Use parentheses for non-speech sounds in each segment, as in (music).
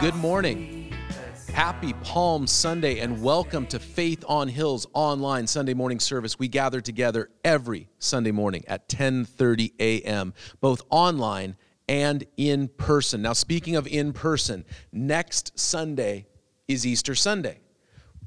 good morning. Happy Palm Sunday and welcome to Faith on Hills online Sunday morning service. We gather together every Sunday morning at 10:30 a.m., both online and in person. Now, speaking of in person, next Sunday is Easter Sunday.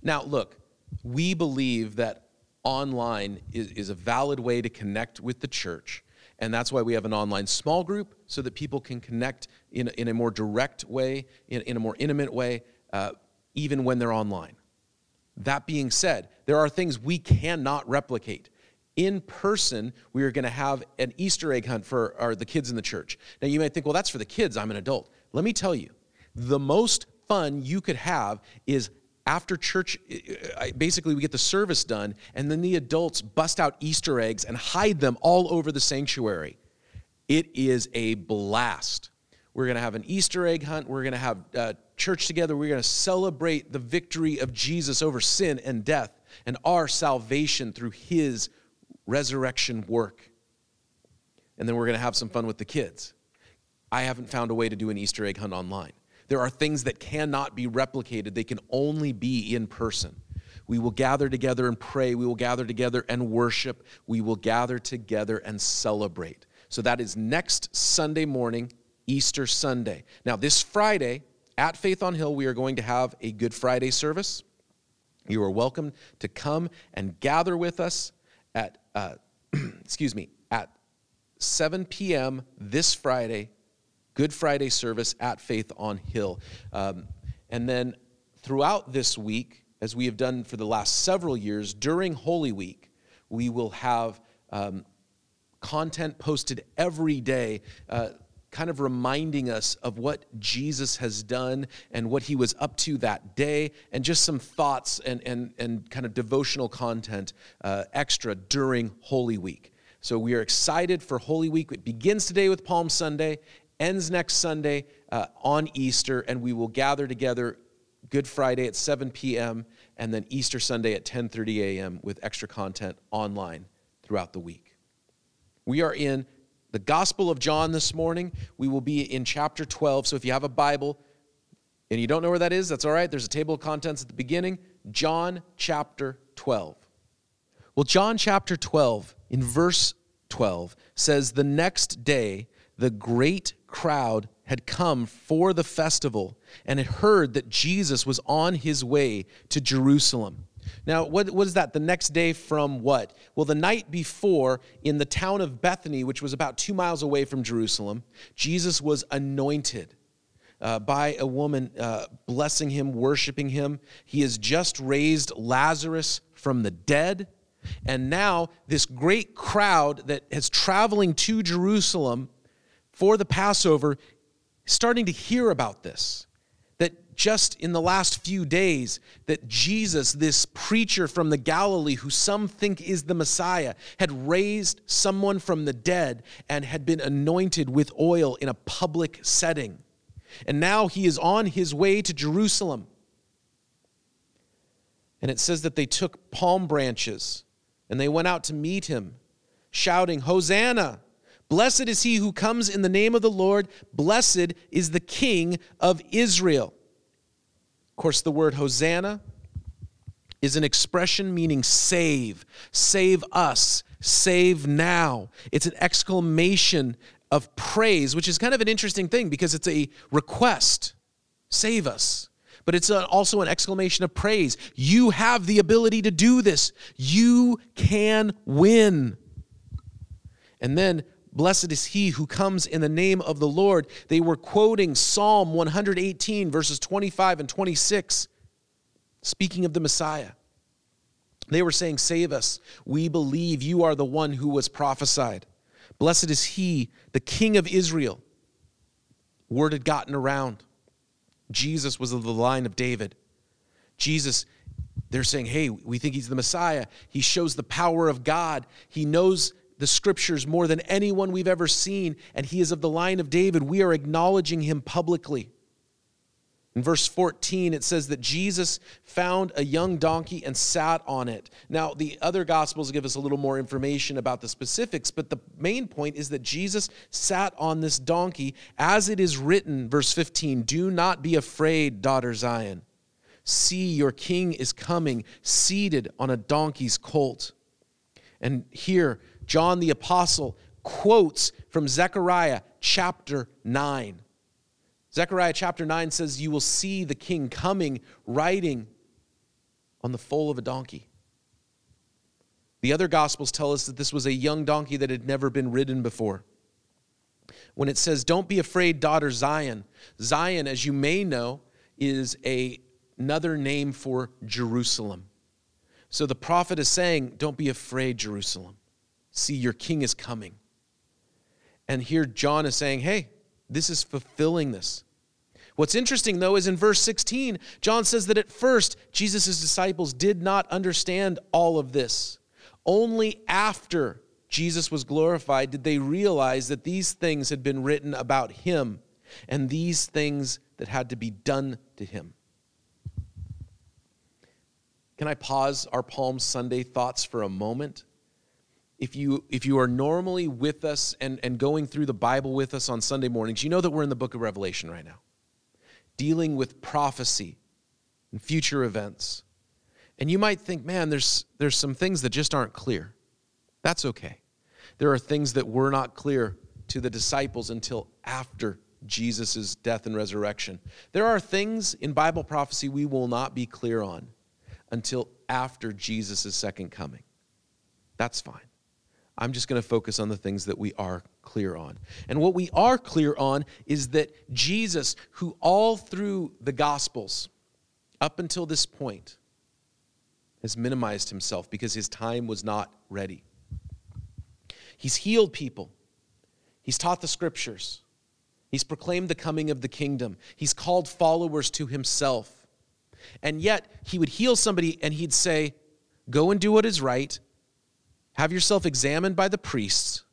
Now, look, we believe that online is, is a valid way to connect with the church. And that's why we have an online small group so that people can connect in, in a more direct way, in, in a more intimate way, uh, even when they're online. That being said, there are things we cannot replicate. In person, we are going to have an Easter egg hunt for our, the kids in the church. Now, you might think, well, that's for the kids. I'm an adult. Let me tell you, the most fun you could have is after church, basically, we get the service done, and then the adults bust out Easter eggs and hide them all over the sanctuary. It is a blast. We're going to have an Easter egg hunt. We're going to have uh, church together. We're going to celebrate the victory of Jesus over sin and death and our salvation through his resurrection work. And then we're going to have some fun with the kids. I haven't found a way to do an Easter egg hunt online. There are things that cannot be replicated, they can only be in person. We will gather together and pray. We will gather together and worship. We will gather together and celebrate. So that is next Sunday morning, Easter Sunday. Now, this Friday at Faith on Hill, we are going to have a Good Friday service. You are welcome to come and gather with us at, uh, (clears throat) excuse me, at 7 p.m. this Friday Good Friday service at Faith on Hill. Um, and then throughout this week, as we have done for the last several years, during Holy Week, we will have um, content posted every day. Uh, kind of reminding us of what Jesus has done and what he was up to that day, and just some thoughts and, and, and kind of devotional content uh, extra during Holy Week. So we are excited for Holy Week. It begins today with Palm Sunday, ends next Sunday uh, on Easter, and we will gather together Good Friday at 7 p.m. and then Easter Sunday at 10:30 a.m. with extra content online throughout the week. We are in the Gospel of John this morning. We will be in chapter 12. So if you have a Bible and you don't know where that is, that's all right. There's a table of contents at the beginning. John chapter 12. Well, John chapter 12 in verse 12 says, The next day, the great crowd had come for the festival and had heard that Jesus was on his way to Jerusalem. Now, what, what is that? The next day from what? Well, the night before, in the town of Bethany, which was about two miles away from Jerusalem, Jesus was anointed. Uh, by a woman uh, blessing him, worshiping him. He has just raised Lazarus from the dead. And now, this great crowd that is traveling to Jerusalem for the Passover starting to hear about this that just in the last few days that Jesus this preacher from the Galilee who some think is the Messiah had raised someone from the dead and had been anointed with oil in a public setting. And now he is on his way to Jerusalem. And it says that they took palm branches and they went out to meet him shouting hosanna Blessed is he who comes in the name of the Lord. Blessed is the King of Israel. Of course, the word Hosanna is an expression meaning save, save us, save now. It's an exclamation of praise, which is kind of an interesting thing because it's a request save us. But it's also an exclamation of praise. You have the ability to do this. You can win. And then Blessed is he who comes in the name of the Lord. They were quoting Psalm 118, verses 25 and 26, speaking of the Messiah. They were saying, Save us. We believe you are the one who was prophesied. Blessed is he, the King of Israel. Word had gotten around. Jesus was of the line of David. Jesus, they're saying, Hey, we think he's the Messiah. He shows the power of God. He knows the scriptures more than anyone we've ever seen, and he is of the line of David. We are acknowledging him publicly. In verse 14, it says that Jesus found a young donkey and sat on it. Now, the other gospels give us a little more information about the specifics, but the main point is that Jesus sat on this donkey as it is written, verse 15 Do not be afraid, daughter Zion. See, your king is coming, seated on a donkey's colt. And here, John the Apostle quotes from Zechariah chapter 9. Zechariah chapter 9 says, You will see the king coming riding on the foal of a donkey. The other gospels tell us that this was a young donkey that had never been ridden before. When it says, Don't be afraid, daughter Zion, Zion, as you may know, is a, another name for Jerusalem. So the prophet is saying, Don't be afraid, Jerusalem. See, your king is coming. And here John is saying, Hey, this is fulfilling this. What's interesting, though, is in verse 16, John says that at first, Jesus' disciples did not understand all of this. Only after Jesus was glorified did they realize that these things had been written about him and these things that had to be done to him. Can I pause our Palm Sunday thoughts for a moment? If you if you are normally with us and, and going through the Bible with us on Sunday mornings, you know that we're in the book of Revelation right now, dealing with prophecy and future events. And you might think, man, there's there's some things that just aren't clear. That's okay. There are things that were not clear to the disciples until after Jesus' death and resurrection. There are things in Bible prophecy we will not be clear on until after Jesus' second coming. That's fine. I'm just going to focus on the things that we are clear on. And what we are clear on is that Jesus, who all through the Gospels, up until this point, has minimized himself because his time was not ready. He's healed people, he's taught the scriptures, he's proclaimed the coming of the kingdom, he's called followers to himself. And yet, he would heal somebody and he'd say, Go and do what is right have yourself examined by the priests,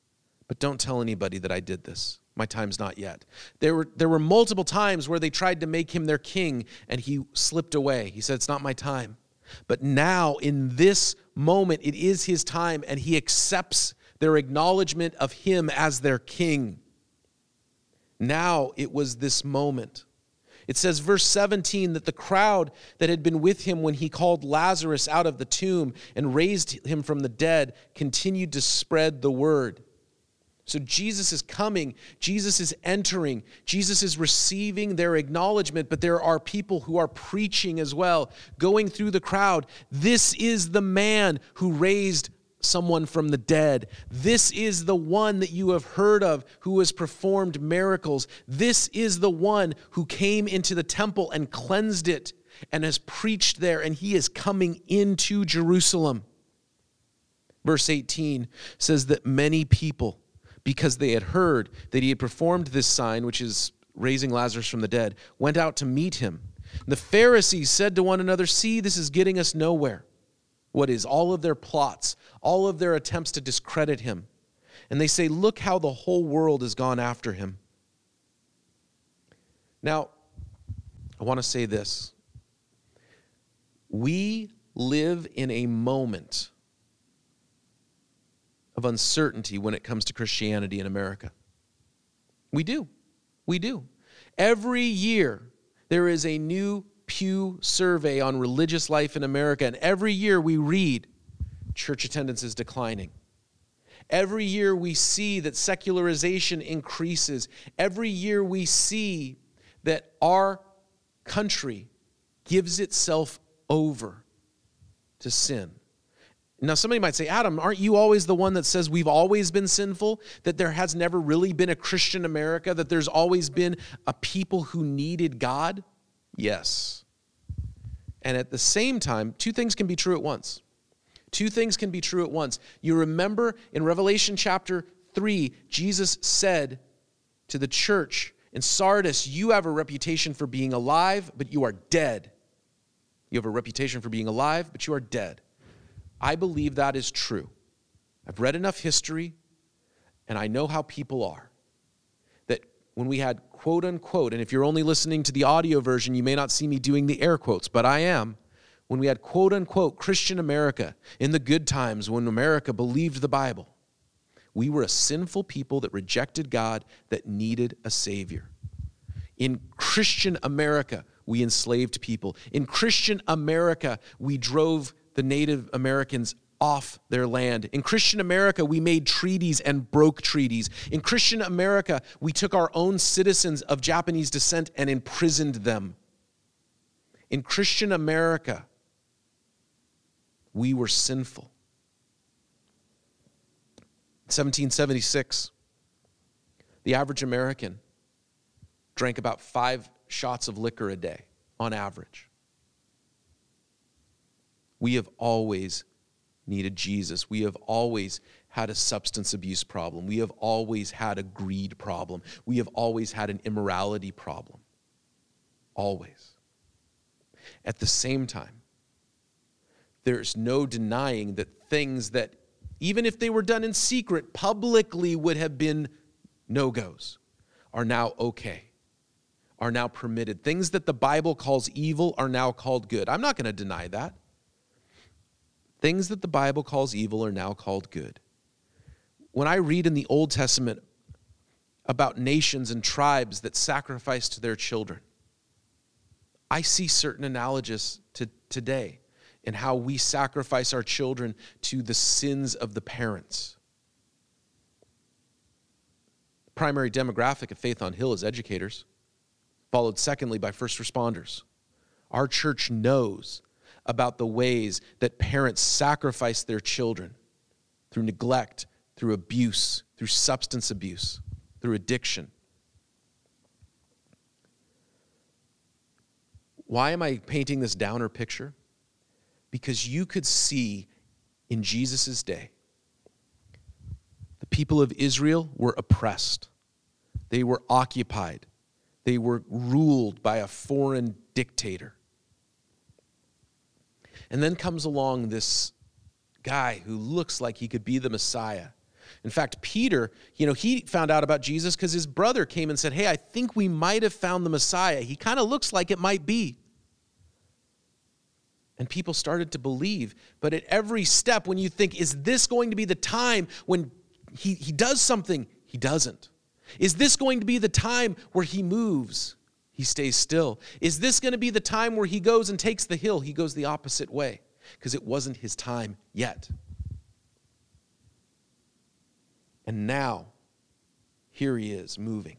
but don't tell anybody that I did this. My time's not yet. There were, there were multiple times where they tried to make him their king and he slipped away. He said, It's not my time. But now, in this moment, it is his time and he accepts their acknowledgement of him as their king. Now it was this moment. It says, verse 17, that the crowd that had been with him when he called Lazarus out of the tomb and raised him from the dead continued to spread the word. So Jesus is coming, Jesus is entering, Jesus is receiving their acknowledgement, but there are people who are preaching as well, going through the crowd. This is the man who raised someone from the dead. This is the one that you have heard of who has performed miracles. This is the one who came into the temple and cleansed it and has preached there, and he is coming into Jerusalem. Verse 18 says that many people, because they had heard that he had performed this sign, which is raising Lazarus from the dead, went out to meet him. And the Pharisees said to one another, See, this is getting us nowhere what is all of their plots, all of their attempts to discredit him. And they say, Look how the whole world has gone after him. Now, I want to say this. We live in a moment of uncertainty when it comes to Christianity in America. We do. We do. Every year, there is a new Pew survey on religious life in America, and every year we read church attendance is declining. Every year we see that secularization increases. Every year we see that our country gives itself over to sin. Now, somebody might say, Adam, aren't you always the one that says we've always been sinful? That there has never really been a Christian America? That there's always been a people who needed God? Yes. And at the same time, two things can be true at once. Two things can be true at once. You remember in Revelation chapter 3, Jesus said to the church in Sardis, You have a reputation for being alive, but you are dead. You have a reputation for being alive, but you are dead. I believe that is true. I've read enough history, and I know how people are when we had quote unquote, and if you're only listening to the audio version, you may not see me doing the air quotes, but I am. When we had quote unquote Christian America in the good times when America believed the Bible, we were a sinful people that rejected God that needed a Savior. In Christian America, we enslaved people. In Christian America, we drove the Native Americans off their land. In Christian America, we made treaties and broke treaties. In Christian America, we took our own citizens of Japanese descent and imprisoned them. In Christian America, we were sinful. 1776, the average American drank about five shots of liquor a day on average. We have always needed Jesus. We have always had a substance abuse problem. We have always had a greed problem. We have always had an immorality problem. Always. At the same time, there's no denying that things that, even if they were done in secret, publicly would have been no goes, are now okay, are now permitted. Things that the Bible calls evil are now called good. I'm not going to deny that. Things that the Bible calls evil are now called good. When I read in the Old Testament about nations and tribes that sacrificed to their children, I see certain analogies to today in how we sacrifice our children to the sins of the parents. Primary demographic of Faith on Hill is educators, followed secondly by first responders. Our church knows about the ways that parents sacrifice their children through neglect, through abuse, through substance abuse, through addiction. Why am I painting this downer picture? Because you could see in Jesus' day, the people of Israel were oppressed, they were occupied, they were ruled by a foreign dictator. And then comes along this guy who looks like he could be the Messiah. In fact, Peter, you know, he found out about Jesus because his brother came and said, Hey, I think we might have found the Messiah. He kind of looks like it might be. And people started to believe. But at every step, when you think, Is this going to be the time when he, he does something? He doesn't. Is this going to be the time where he moves? He stays still. Is this going to be the time where he goes and takes the hill? He goes the opposite way because it wasn't his time yet. And now, here he is moving.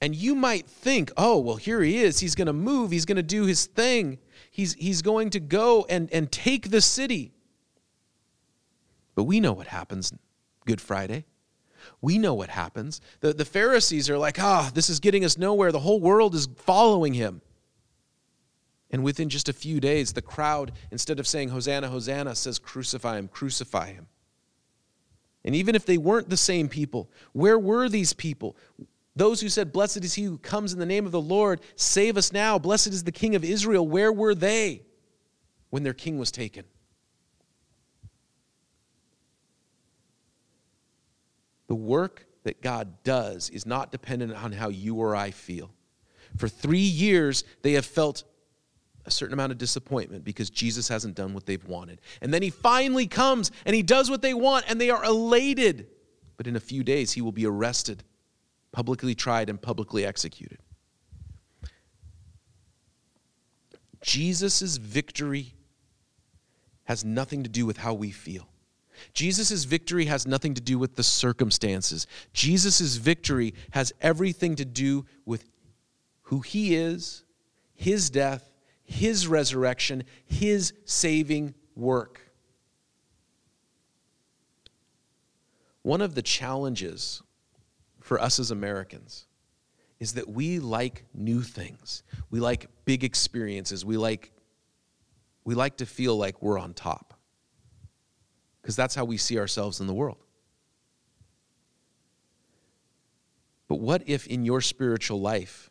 And you might think, oh, well, here he is. He's going to move. He's going to do his thing. He's, he's going to go and, and take the city. But we know what happens Good Friday. We know what happens. The, the Pharisees are like, ah, this is getting us nowhere. The whole world is following him. And within just a few days, the crowd, instead of saying, Hosanna, Hosanna, says, Crucify him, crucify him. And even if they weren't the same people, where were these people? Those who said, Blessed is he who comes in the name of the Lord, save us now. Blessed is the King of Israel. Where were they when their king was taken? Work that God does is not dependent on how you or I feel. For three years, they have felt a certain amount of disappointment because Jesus hasn't done what they've wanted. And then he finally comes and he does what they want, and they are elated. But in a few days, he will be arrested, publicly tried, and publicly executed. Jesus' victory has nothing to do with how we feel. Jesus' victory has nothing to do with the circumstances. Jesus' victory has everything to do with who he is, his death, his resurrection, his saving work. One of the challenges for us as Americans is that we like new things. We like big experiences. We like we like to feel like we're on top because that's how we see ourselves in the world. But what if in your spiritual life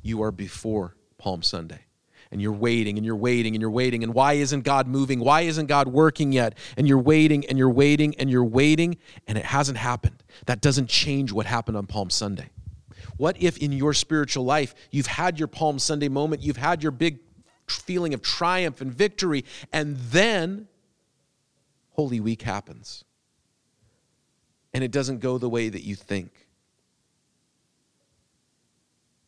you are before Palm Sunday and you're waiting and you're waiting and you're waiting. And why isn't God moving? Why isn't God working yet? And you're waiting and you're waiting and you're waiting, and it hasn't happened. That doesn't change what happened on Palm Sunday. What if in your spiritual life you've had your Palm Sunday moment, you've had your big feeling of triumph and victory, and then Holy Week happens and it doesn't go the way that you think?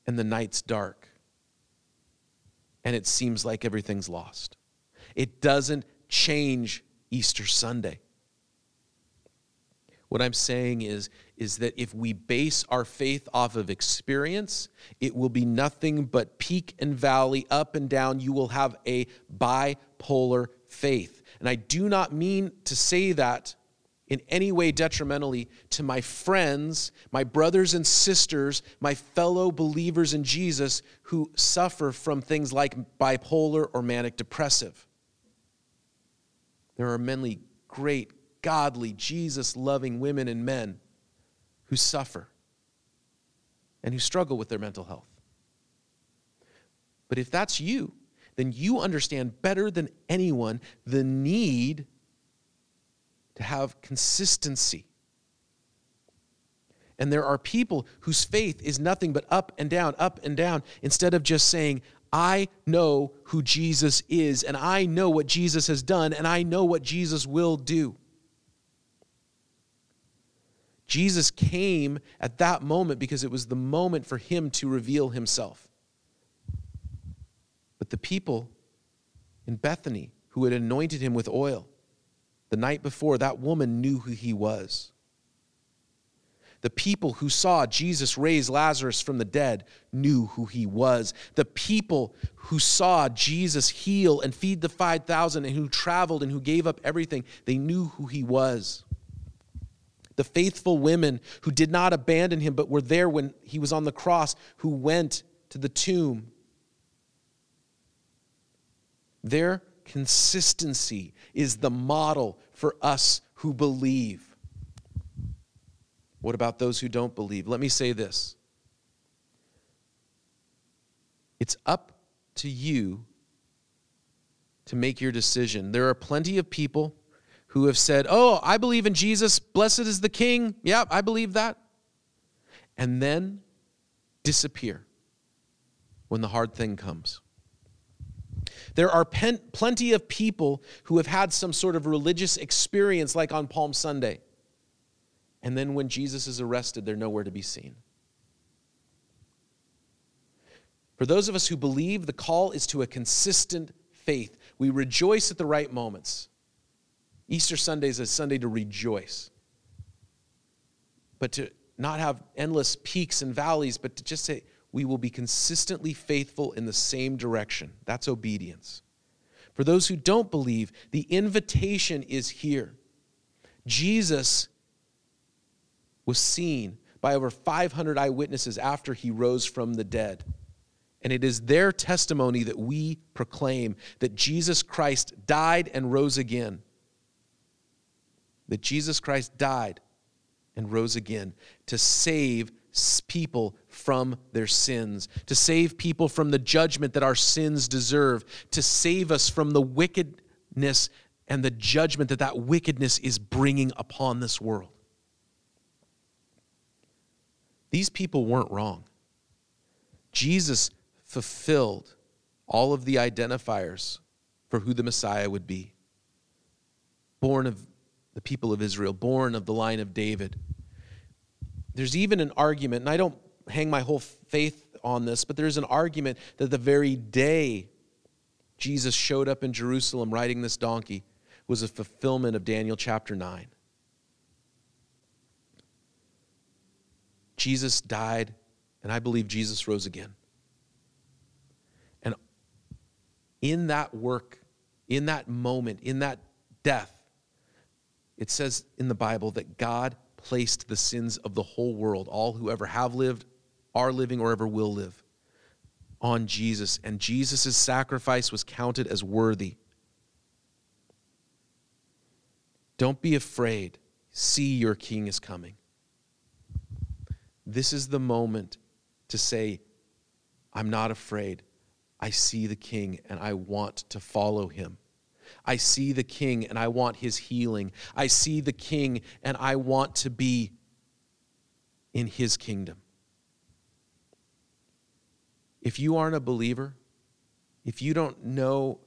And the night's dark and it seems like everything's lost. It doesn't change Easter Sunday. What I'm saying is, is that if we base our faith off of experience, it will be nothing but peak and valley, up and down. You will have a bipolar faith. And I do not mean to say that in any way detrimentally to my friends, my brothers and sisters, my fellow believers in Jesus who suffer from things like bipolar or manic depressive. There are many great, godly, Jesus loving women and men who suffer and who struggle with their mental health. But if that's you, then you understand better than anyone the need to have consistency. And there are people whose faith is nothing but up and down, up and down, instead of just saying, I know who Jesus is, and I know what Jesus has done, and I know what Jesus will do. Jesus came at that moment because it was the moment for him to reveal himself. But the people in Bethany who had anointed him with oil, the night before, that woman knew who he was. The people who saw Jesus raise Lazarus from the dead knew who he was. The people who saw Jesus heal and feed the 5,000 and who traveled and who gave up everything, they knew who he was. The faithful women who did not abandon him but were there when he was on the cross, who went to the tomb. Their consistency is the model for us who believe. What about those who don't believe? Let me say this it's up to you to make your decision. There are plenty of people who have said, Oh, I believe in Jesus. Blessed is the King. Yeah, I believe that. And then disappear when the hard thing comes. There are pen, plenty of people who have had some sort of religious experience, like on Palm Sunday. And then when Jesus is arrested, they're nowhere to be seen. For those of us who believe, the call is to a consistent faith. We rejoice at the right moments. Easter Sunday is a Sunday to rejoice, but to not have endless peaks and valleys, but to just say, we will be consistently faithful in the same direction. That's obedience. For those who don't believe, the invitation is here. Jesus was seen by over 500 eyewitnesses after he rose from the dead. And it is their testimony that we proclaim that Jesus Christ died and rose again. That Jesus Christ died and rose again to save people from their sins, to save people from the judgment that our sins deserve, to save us from the wickedness and the judgment that that wickedness is bringing upon this world. These people weren't wrong. Jesus fulfilled all of the identifiers for who the Messiah would be. Born of the people of Israel, born of the line of David there's even an argument, and I don't hang my whole faith on this, but there's an argument that the very day Jesus showed up in Jerusalem riding this donkey was a fulfillment of Daniel chapter 9. Jesus died, and I believe Jesus rose again. And in that work, in that moment, in that death, it says in the Bible that God placed the sins of the whole world, all who ever have lived, are living, or ever will live, on Jesus. And Jesus' sacrifice was counted as worthy. Don't be afraid. See, your king is coming. This is the moment to say, I'm not afraid. I see the king and I want to follow him. I see the king and I want his healing. I see the king and I want to be in his kingdom. If you aren't a believer, if you don't know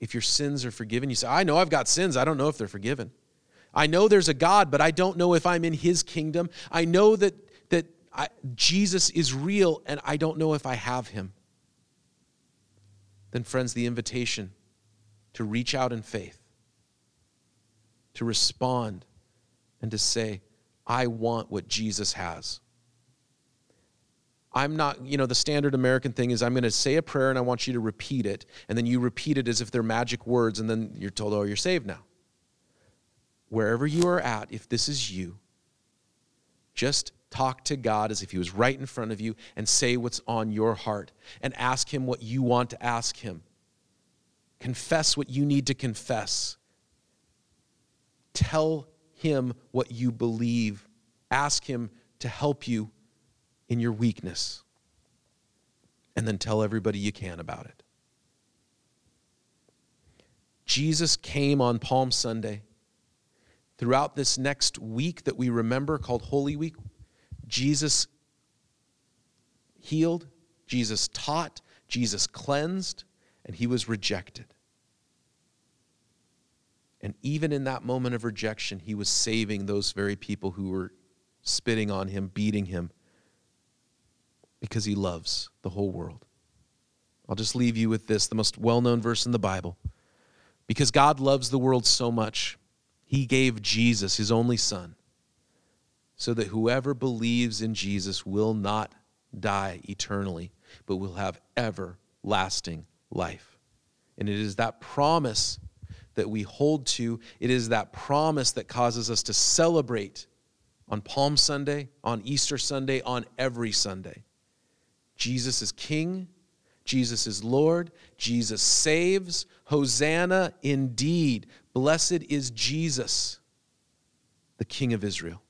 if your sins are forgiven, you say, I know I've got sins, I don't know if they're forgiven. I know there's a God, but I don't know if I'm in his kingdom. I know that, that I, Jesus is real, and I don't know if I have him. Then, friends, the invitation to reach out in faith, to respond, and to say, I want what Jesus has. I'm not, you know, the standard American thing is I'm going to say a prayer and I want you to repeat it. And then you repeat it as if they're magic words, and then you're told, oh, you're saved now. Wherever you are at, if this is you, just talk to God as if He was right in front of you and say what's on your heart and ask Him what you want to ask Him. Confess what you need to confess. Tell Him what you believe. Ask Him to help you in your weakness and then tell everybody you can about it. Jesus came on Palm Sunday. Throughout this next week that we remember called Holy Week, Jesus healed, Jesus taught, Jesus cleansed, and he was rejected. And even in that moment of rejection, he was saving those very people who were spitting on him, beating him, because he loves the whole world. I'll just leave you with this, the most well known verse in the Bible. Because God loves the world so much, he gave Jesus, his only son, so that whoever believes in Jesus will not die eternally, but will have everlasting life. And it is that promise that we hold to, it is that promise that causes us to celebrate on Palm Sunday, on Easter Sunday, on every Sunday. Jesus is King. Jesus is Lord. Jesus saves. Hosanna indeed. Blessed is Jesus, the King of Israel.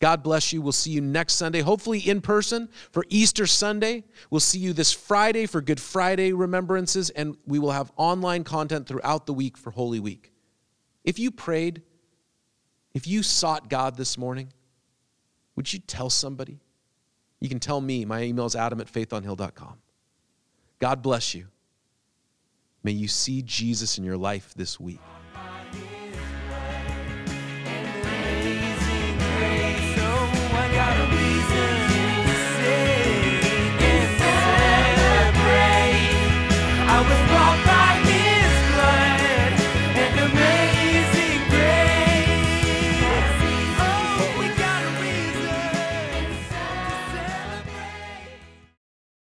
God bless you. We'll see you next Sunday, hopefully in person for Easter Sunday. We'll see you this Friday for Good Friday remembrances, and we will have online content throughout the week for Holy Week. If you prayed, if you sought God this morning, would you tell somebody? You can tell me. My email is adam at faithonhill.com. God bless you. May you see Jesus in your life this week.